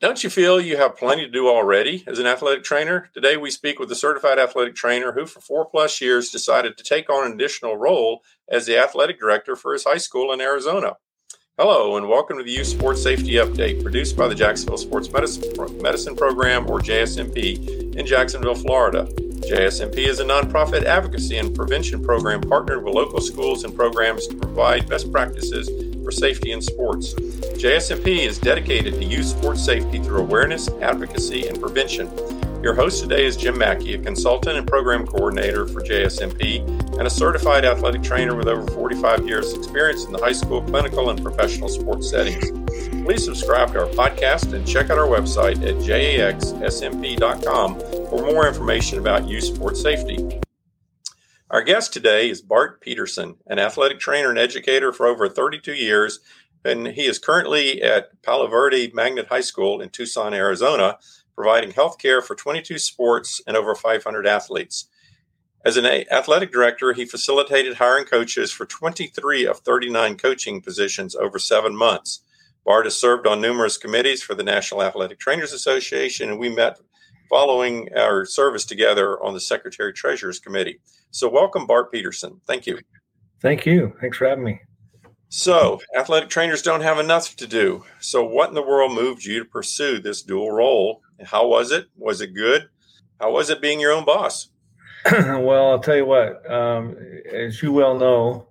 Don't you feel you have plenty to do already as an athletic trainer? Today, we speak with a certified athletic trainer who, for four plus years, decided to take on an additional role as the athletic director for his high school in Arizona. Hello, and welcome to the Youth Sports Safety Update, produced by the Jacksonville Sports Medicine, Medicine Program, or JSMP, in Jacksonville, Florida. JSMP is a nonprofit advocacy and prevention program partnered with local schools and programs to provide best practices for safety in sports. JSMP is dedicated to youth sports safety through awareness, advocacy, and prevention. Your host today is Jim Mackey, a consultant and program coordinator for JSMP and a certified athletic trainer with over 45 years' experience in the high school, clinical, and professional sports settings. Please subscribe to our podcast and check out our website at jaxsmp.com for more information about youth sports safety. Our guest today is Bart Peterson, an athletic trainer and educator for over 32 years, and he is currently at Palo Verde Magnet High School in Tucson, Arizona, providing health care for 22 sports and over 500 athletes. As an athletic director, he facilitated hiring coaches for 23 of 39 coaching positions over seven months. Bart has served on numerous committees for the National Athletic Trainers Association, and we met following our service together on the Secretary Treasurer's Committee. So, welcome, Bart Peterson. Thank you. Thank you. Thanks for having me. So, athletic trainers don't have enough to do. So, what in the world moved you to pursue this dual role? How was it? Was it good? How was it being your own boss? well, I'll tell you what, um, as you well know,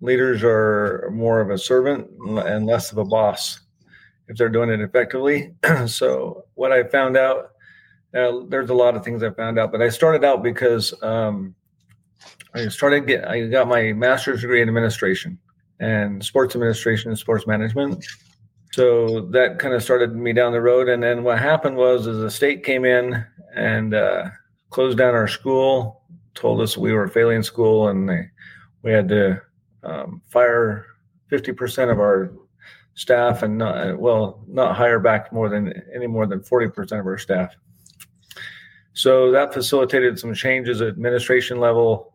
leaders are more of a servant and less of a boss if they're doing it effectively. so, what I found out uh, there's a lot of things I found out, but I started out because um, I started get I got my master's degree in administration and sports administration and sports management. So that kind of started me down the road. And then what happened was, is the state came in and uh, closed down our school, told us we were failing school, and they, we had to um, fire 50% of our staff and not well not hire back more than any more than 40% of our staff so that facilitated some changes at administration level.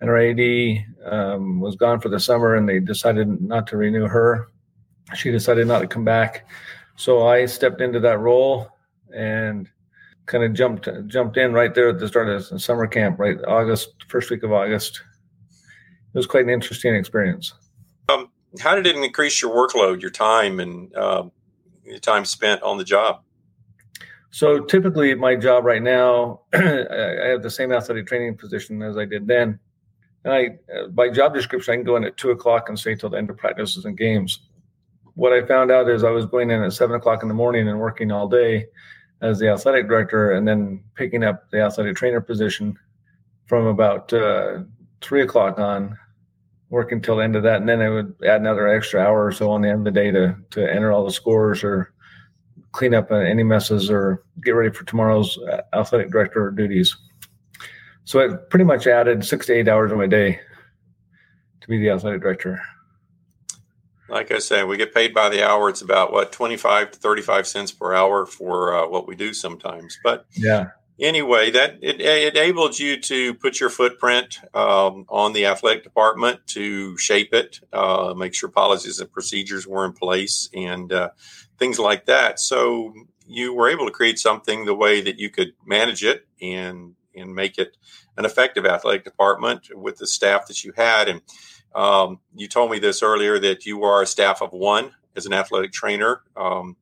And our AD um, was gone for the summer, and they decided not to renew her. She decided not to come back, so I stepped into that role and kind of jumped jumped in right there at the start of summer camp, right August, first week of August. It was quite an interesting experience. Um, how did it increase your workload, your time, and uh, your time spent on the job? So typically, my job right now, I have the same athletic training position as I did then. And I, uh, by job description, I can go in at two o'clock and stay till the end of practices and games. What I found out is I was going in at seven o'clock in the morning and working all day as the athletic director, and then picking up the athletic trainer position from about uh, three o'clock on, working till the end of that, and then I would add another extra hour or so on the end of the day to to enter all the scores or clean up any messes or get ready for tomorrow's uh, athletic director duties. So it pretty much added six to eight hours of my day to be the athletic director. Like I said, we get paid by the hour. It's about what twenty five to thirty five cents per hour for uh, what we do sometimes. But yeah, anyway, that it, it enabled you to put your footprint um, on the athletic department to shape it, uh, make sure policies and procedures were in place, and uh, things like that. So you were able to create something the way that you could manage it and and make it an effective athletic department with the staff that you had. And um, you told me this earlier that you are a staff of one as an athletic trainer. Um,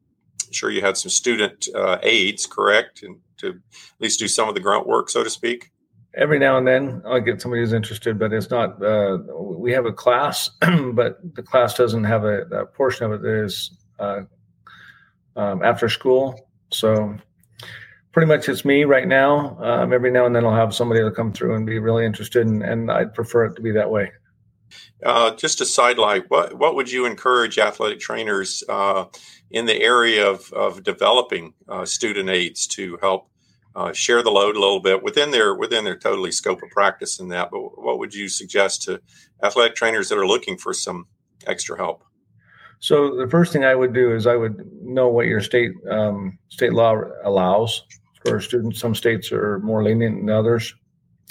sure, you had some student uh, aides, correct, and to at least do some of the grunt work, so to speak. Every now and then, I'll get somebody who's interested, but it's not. Uh, we have a class, but the class doesn't have a, a portion of it that is uh, um, after school. So pretty much it's me right now. Um, every now and then I'll have somebody to come through and be really interested, in, and I'd prefer it to be that way. Uh, just a sidelight, what what would you encourage athletic trainers uh, in the area of, of developing uh, student aides to help uh, share the load a little bit within their within their totally scope of practice in that? But what would you suggest to athletic trainers that are looking for some extra help? So the first thing I would do is I would know what your state um, state law allows for students. Some states are more lenient than others.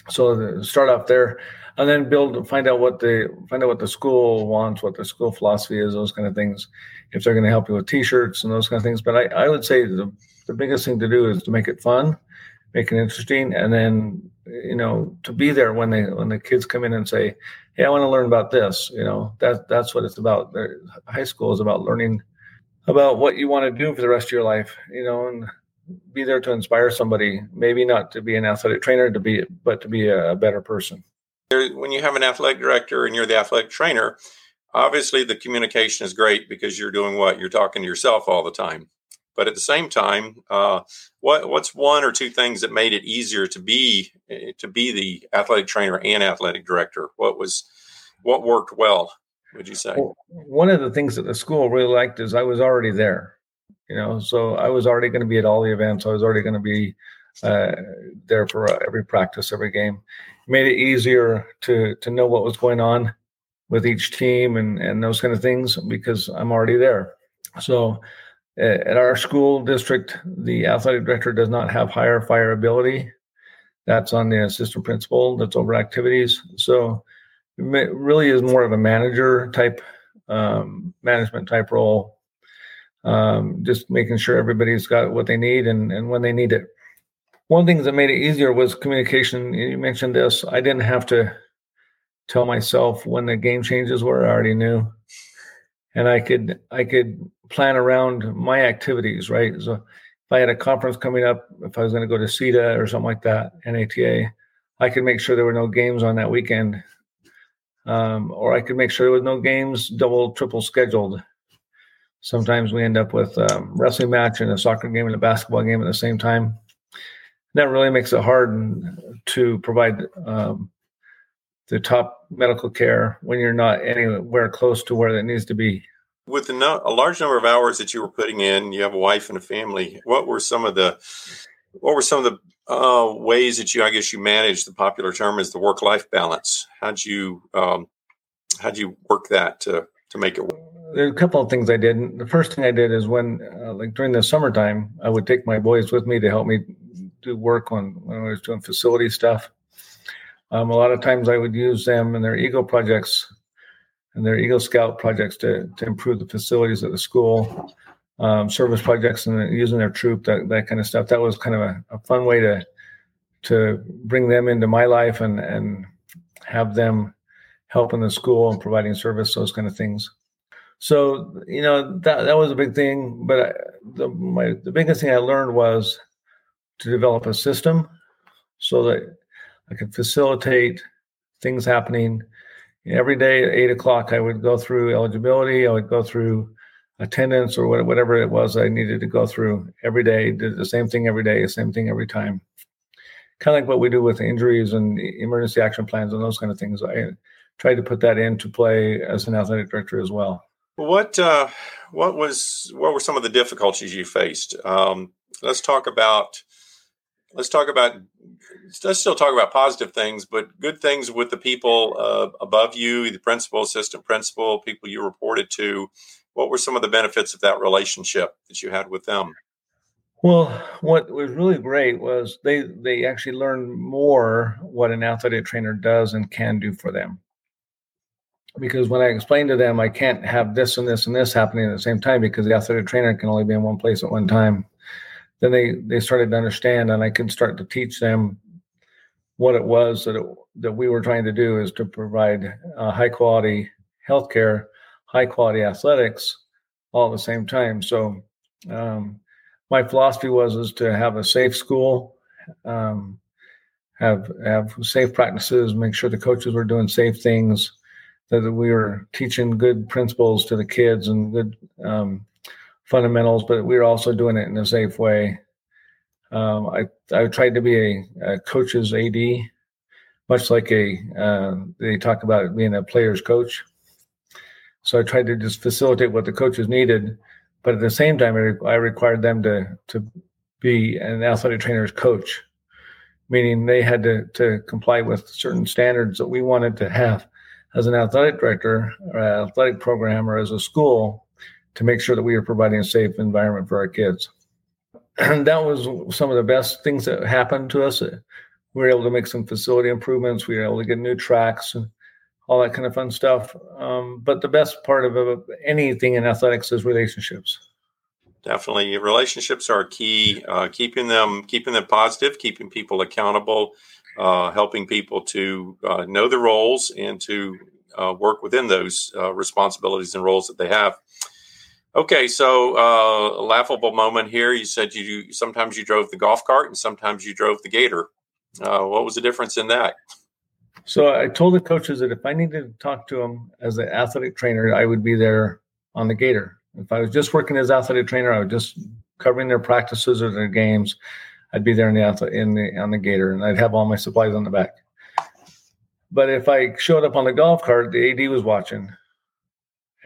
So start off there, and then build, find out what the find out what the school wants, what the school philosophy is, those kind of things. If they're going to help you with T-shirts and those kind of things, but I, I would say the the biggest thing to do is to make it fun, make it interesting, and then you know to be there when they when the kids come in and say, "Hey, I want to learn about this." You know that that's what it's about. High school is about learning about what you want to do for the rest of your life. You know, and be there to inspire somebody. Maybe not to be an athletic trainer, to be but to be a, a better person. When you have an athletic director and you're the athletic trainer, obviously the communication is great because you're doing what you're talking to yourself all the time but at the same time, uh, what what's one or two things that made it easier to be to be the athletic trainer and athletic director? What was what worked well? Would you say? Well, one of the things that the school really liked is I was already there. You know, so I was already going to be at all the events. I was already going to be uh, there for uh, every practice, every game. Made it easier to to know what was going on with each team and and those kind of things because I'm already there. So at our school district, the athletic director does not have higher fire ability. That's on the assistant principal. That's over activities. So it really is more of a manager type, um, management type role. Um, just making sure everybody's got what they need and, and when they need it. One thing that made it easier was communication. You mentioned this. I didn't have to tell myself when the game changes were. I already knew and I could I could plan around my activities, right? So if I had a conference coming up, if I was going to go to CETA or something like that, NATA, I could make sure there were no games on that weekend, um, or I could make sure there was no games double triple scheduled. Sometimes we end up with a um, wrestling match and a soccer game and a basketball game at the same time. That really makes it hard to provide um, the top medical care when you're not anywhere close to where that needs to be. With a, no, a large number of hours that you were putting in, you have a wife and a family. What were some of the what were some of the uh, ways that you, I guess, you managed the popular term is the work life balance? How'd you um, how'd you work that to to make it work? There's a couple of things I did. The first thing I did is when, uh, like during the summertime, I would take my boys with me to help me do work on when I was doing facility stuff um, a lot of times I would use them in their Eagle projects and their Eagle Scout projects to, to improve the facilities at the school, um, service projects and using their troop, that, that kind of stuff. That was kind of a, a fun way to to bring them into my life and and have them help in the school and providing service, those kind of things. So you know that that was a big thing. But I, the my the biggest thing I learned was to develop a system so that I could facilitate things happening. Every day at eight o'clock, I would go through eligibility. I would go through attendance or whatever it was I needed to go through every day. Did the same thing every day, the same thing every time. Kind of like what we do with injuries and emergency action plans and those kind of things. I tried to put that into play as an athletic director as well. What uh, what was what were some of the difficulties you faced? Um, let's talk about let's talk about let's still talk about positive things, but good things with the people uh, above you, the principal, assistant principal, people you reported to. What were some of the benefits of that relationship that you had with them? Well, what was really great was they they actually learned more what an athletic trainer does and can do for them. Because when I explained to them, I can't have this and this and this happening at the same time because the athletic trainer can only be in one place at one time then they they started to understand, and I could start to teach them what it was that it, that we were trying to do is to provide uh, high quality healthcare, high quality athletics, all at the same time. So um, my philosophy was is to have a safe school, um, have have safe practices, make sure the coaches were doing safe things, that we were teaching good principles to the kids and good um, fundamentals, but we are also doing it in a safe way. Um, I I tried to be a, a, coach's AD, much like a uh, they talk about being a player's coach. So I tried to just facilitate what the coaches needed, but at the same time, I, re- I required them to to be an athletic trainer's coach, meaning they had to to comply with certain standards that we wanted to have as an athletic director or athletic program or as a school to make sure that we are providing a safe environment for our kids. And that was some of the best things that happened to us. We were able to make some facility improvements. We were able to get new tracks and all that kind of fun stuff. Um, but the best part of anything in athletics is relationships. Definitely, relationships are key. Uh, keeping them, keeping them positive, keeping people accountable, uh, helping people to uh, know the roles and to uh, work within those uh, responsibilities and roles that they have. Okay, so uh, laughable moment here. You said you sometimes you drove the golf cart and sometimes you drove the gator. what was the difference in that? So I told the coaches that if I needed to talk to them as an athletic trainer, I would be there on the Gator. If I was just working as athletic trainer, I was just covering their practices or their games. I'd be there in the in the on the Gator, and I'd have all my supplies on the back. But if I showed up on the golf cart, the AD was watching,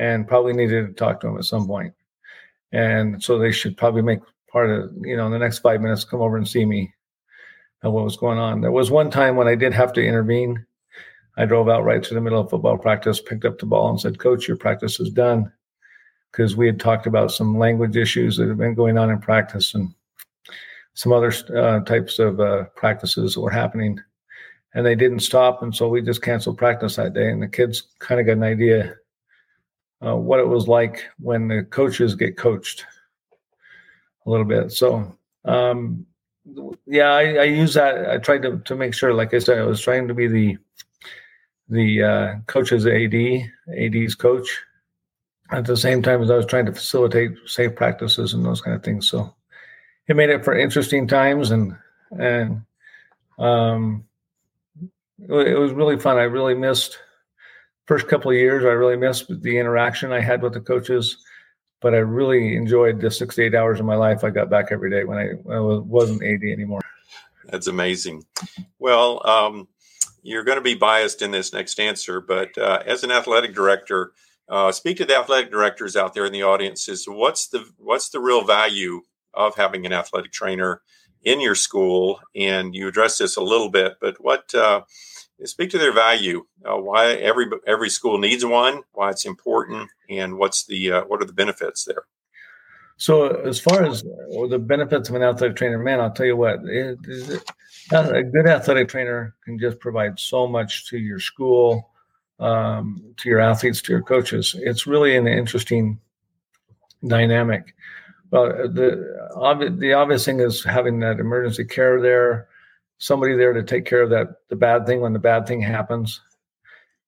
and probably needed to talk to him at some point. And so they should probably make part of you know in the next five minutes come over and see me of what was going on. There was one time when I did have to intervene I drove out right to the middle of football practice, picked up the ball, and said, Coach, your practice is done. Because we had talked about some language issues that had been going on in practice and some other uh, types of uh, practices that were happening. And they didn't stop. And so we just canceled practice that day. And the kids kind of got an idea uh, what it was like when the coaches get coached a little bit. So, um, yeah, I, I use that. I tried to, to make sure, like I said, I was trying to be the the uh, coach's AD, AD's coach, at the same time as I was trying to facilitate safe practices and those kind of things. So it made it for interesting times and and um, it was really fun. I really missed first couple of years. I really missed the interaction I had with the coaches, but I really enjoyed the six to eight hours of my life I got back every day when I, when I wasn't AD anymore. That's amazing. Well, um, you're going to be biased in this next answer, but uh, as an athletic director, uh, speak to the athletic directors out there in the audience. Is what's the what's the real value of having an athletic trainer in your school? And you address this a little bit, but what uh, speak to their value? Uh, why every every school needs one? Why it's important? And what's the uh, what are the benefits there? So, as far as the benefits of an athletic trainer, man, I'll tell you what, it, it, a good athletic trainer can just provide so much to your school, um, to your athletes, to your coaches. It's really an interesting dynamic. Well, the the obvious thing is having that emergency care there, somebody there to take care of that the bad thing when the bad thing happens.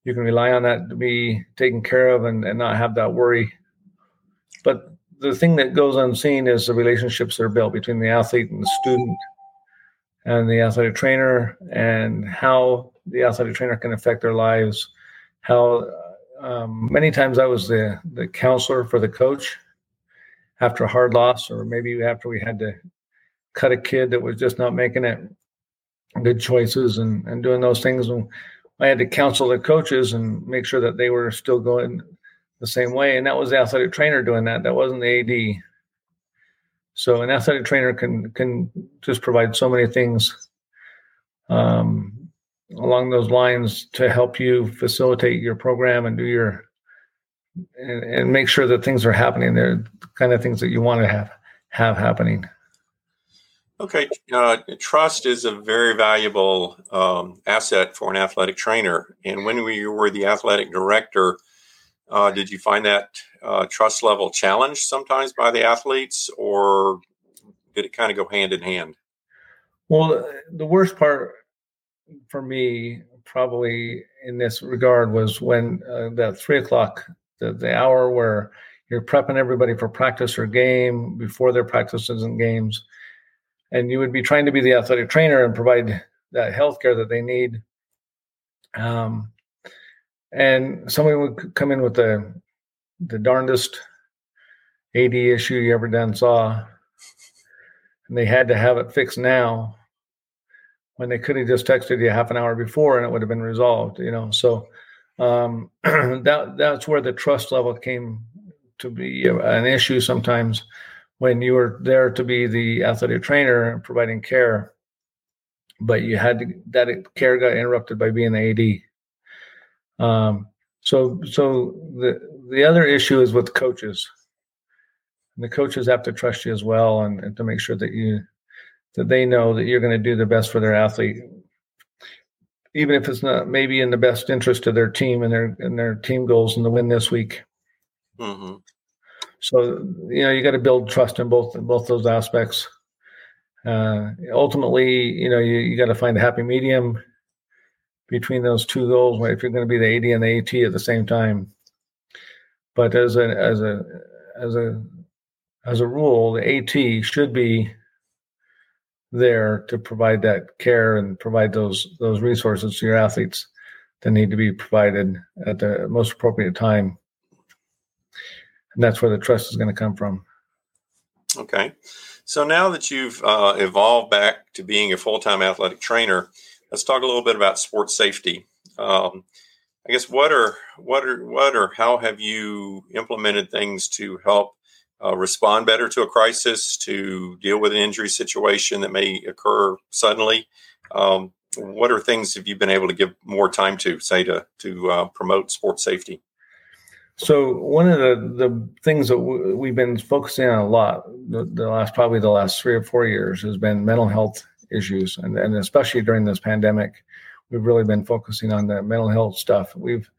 You can rely on that to be taken care of and, and not have that worry. But the thing that goes unseen is the relationships that are built between the athlete and the student and the athletic trainer and how the athletic trainer can affect their lives how um, many times i was the, the counselor for the coach after a hard loss or maybe after we had to cut a kid that was just not making it good choices and, and doing those things and i had to counsel the coaches and make sure that they were still going the same way and that was the athletic trainer doing that that wasn't the ad so an athletic trainer can can just provide so many things um, along those lines to help you facilitate your program and do your and, and make sure that things are happening. They're the kind of things that you want to have have happening. Okay, uh, trust is a very valuable um, asset for an athletic trainer. And when you were the athletic director, uh, did you find that uh, trust level challenged sometimes by the athletes, or did it kind of go hand in hand? Well, the worst part for me, probably in this regard, was when uh, that three o'clock, the, the hour where you're prepping everybody for practice or game before their practices and games, and you would be trying to be the athletic trainer and provide that health care that they need. Um, and somebody would come in with the the darndest AD issue you ever done saw, and they had to have it fixed now when they could have just texted you half an hour before and it would have been resolved. You know, so um, that that's where the trust level came to be an issue sometimes when you were there to be the athletic trainer and providing care, but you had to, that care got interrupted by being the AD. Um, so, so the the other issue is with coaches. And the coaches have to trust you as well, and, and to make sure that you that they know that you're going to do the best for their athlete, even if it's not maybe in the best interest of their team and their and their team goals and the win this week. Mm-hmm. So you know you got to build trust in both both those aspects. Uh, ultimately, you know you, you got to find a happy medium between those two goals if you're going to be the AD and the AT at the same time. But as a as a as a as a rule, the AT should be there to provide that care and provide those those resources to your athletes that need to be provided at the most appropriate time. And that's where the trust is going to come from. Okay. So now that you've uh, evolved back to being a full time athletic trainer, let's talk a little bit about sports safety. Um, I guess what are what are what or how have you implemented things to help uh, respond better to a crisis, to deal with an injury situation that may occur suddenly? Um, what are things have you been able to give more time to, say, to to uh, promote sports safety? So one of the, the things that w- we've been focusing on a lot the, the, last probably the last three or four years has been mental health issues, and, and especially during this pandemic, we've really been focusing on the mental health stuff. We've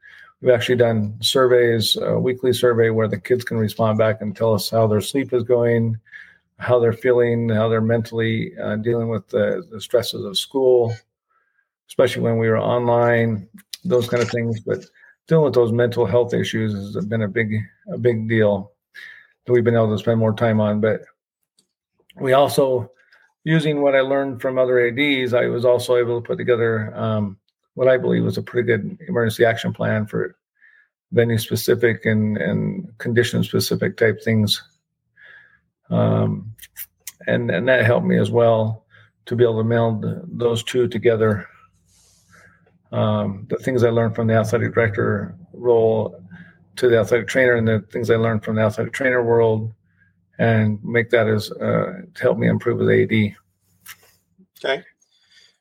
we've actually done surveys, a weekly survey where the kids can respond back and tell us how their sleep is going, how they're feeling, how they're mentally uh, dealing with the, the stresses of school, especially when we were online, those kind of things. But dealing with those mental health issues has been a big a big deal that we've been able to spend more time on. But we also using what I learned from other ADs, I was also able to put together um, what I believe was a pretty good emergency action plan for venue specific and, and condition specific type things. Um, and, and that helped me as well to be able to meld those two together. Um, the things I learned from the athletic director role to the athletic trainer and the things I learned from the athletic trainer world and make that as uh, to help me improve with AD. Okay.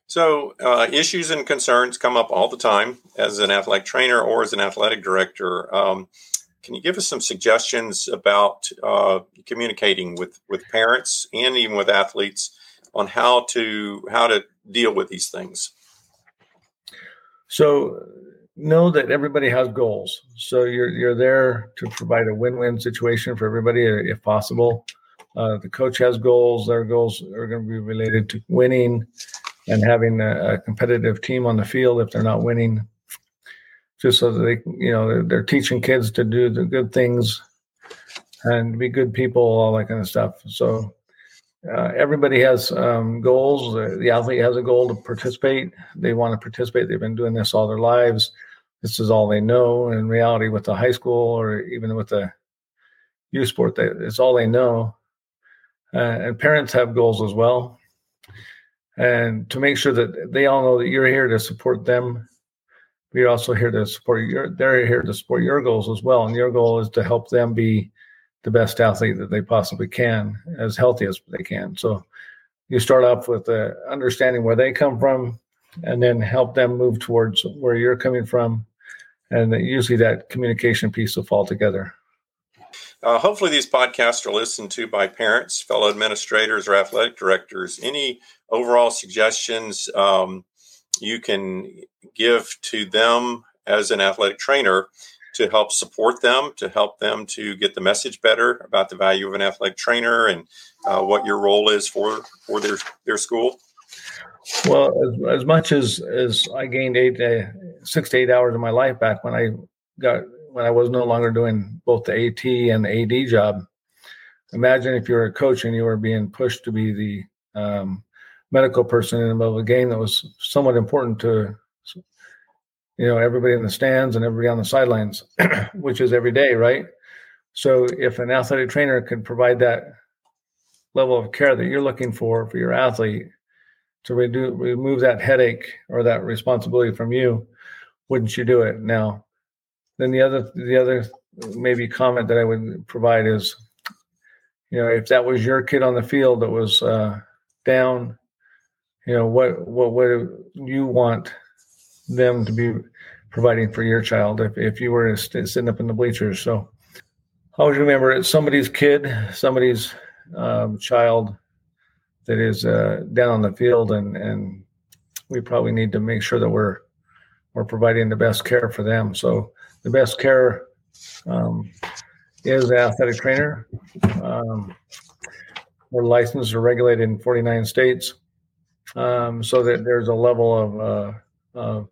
So, uh, issues and concerns come up all the time as an athletic trainer or as an athletic director. Um, can you give us some suggestions about uh, communicating with, with parents and even with athletes on how to how to deal with these things? So, know that everybody has goals. So you're you're there to provide a win-win situation for everybody if possible. Uh, the coach has goals. Their goals are going to be related to winning and having a, a, competitive team on the field if they're not winning, just so that they, you know, they're, they're teaching kids to do the good things and be good people, all that kind of stuff. So uh, everybody has um, goals. The, the athlete has a goal to participate. They want to participate. They've been doing this all their lives. This is all they know. In reality, with the high school or even with the youth sport, they, it's all they know. Uh, and parents have goals as well. And to make sure that they all know that you're here to support them, we're also here to support your. They're here to support your goals as well, and your goal is to help them be the best athlete that they possibly can, as healthy as they can. So you start off with uh, understanding where they come from, and then help them move towards where you're coming from, and usually that communication piece will fall together. Uh, hopefully, these podcasts are listened to by parents, fellow administrators, or athletic directors. Any overall suggestions um, you can give to them as an athletic trainer to help support them, to help them to get the message better about the value of an athletic trainer and uh, what your role is for for their their school? Well, as, as much as as I gained eight, uh, six to eight hours of my life back when I got when I was no longer doing both the AT and the AD job. Imagine if you were a coach and you were being pushed to be the um, medical person in the middle of a game that was somewhat important to you know everybody in the stands and everybody on the sidelines, which is every day, right? So if an athletic trainer could provide that level of care that you're looking for for your athlete to remove that headache or that responsibility from you, wouldn't you do it? Now, then the other the other maybe comment that I would provide is, you know, if that was your kid on the field that was uh, down, you know, what what would you want them to be providing for your child if, if you were sitting up in the bleachers? So always remember it's somebody's kid, somebody's um, child that is uh, down on the field, and and we probably need to make sure that we're we're providing the best care for them. So the best care um, is the athletic trainer. Um, we're licensed or regulated in 49 states, um, so that there's a level of uh,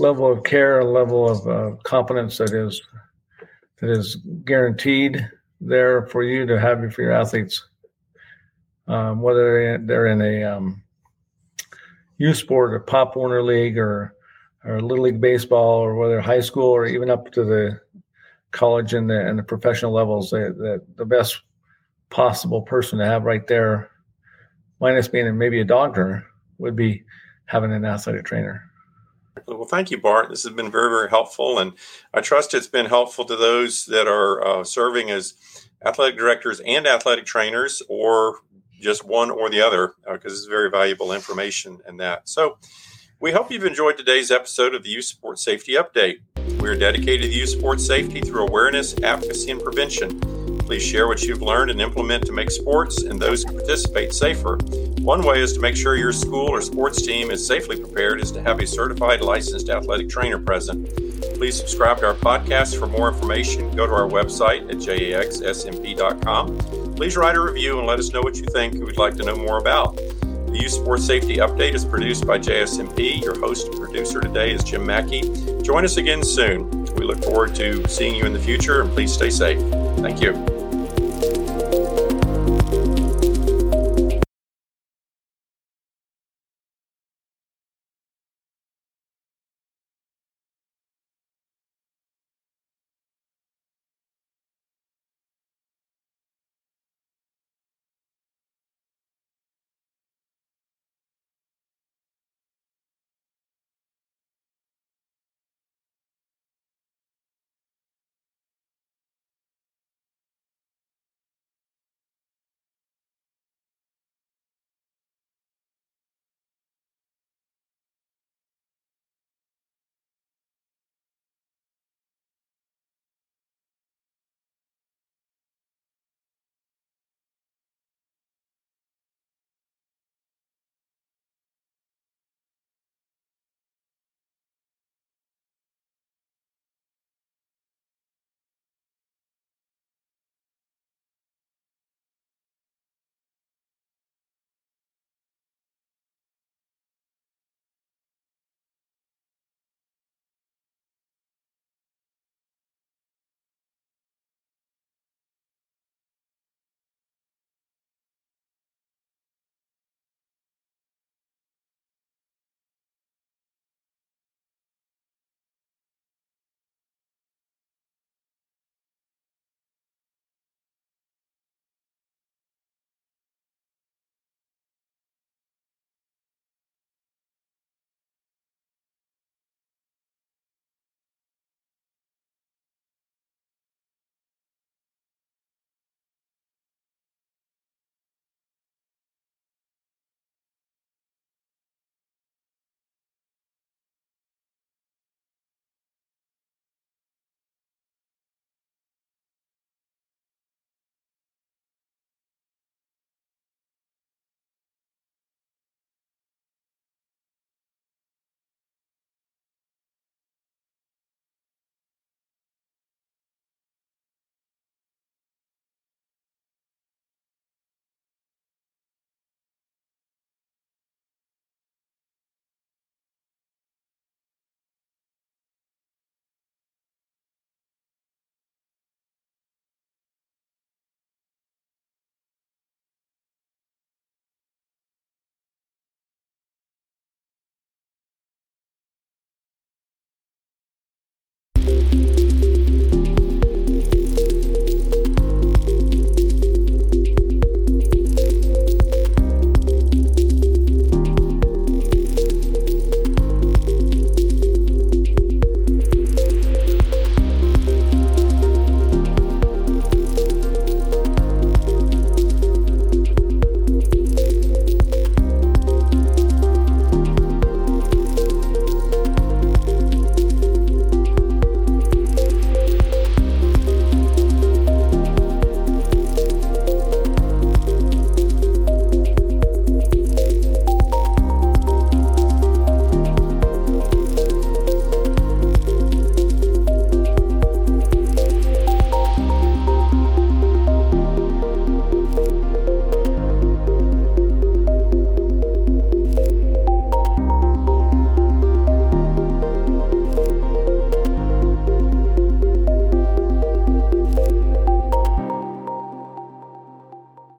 level of care, a level of uh, competence that is that is guaranteed there for you to have for your athletes, um, whether they're in a um, youth sport or Pop Warner League or or Little League baseball or whether high school or even up to the college and the and the professional levels. The, the best possible person to have right there, minus being maybe a doctor, would be having an athletic trainer. Well, thank you, Bart. This has been very, very helpful, and I trust it's been helpful to those that are uh, serving as athletic directors and athletic trainers, or just one or the other, because uh, it's very valuable information in that. So, we hope you've enjoyed today's episode of the Youth Sports Safety Update. We are dedicated to youth sports safety through awareness, advocacy, and prevention. Please share what you've learned and implement to make sports and those who participate safer. One way is to make sure your school or sports team is safely prepared is to have a certified licensed athletic trainer present. Please subscribe to our podcast for more information. Go to our website at jaxsmp.com. Please write a review and let us know what you think you would like to know more about. The Youth Sports Safety Update is produced by JSMP. Your host and producer today is Jim Mackey. Join us again soon. We look forward to seeing you in the future and please stay safe. Thank you.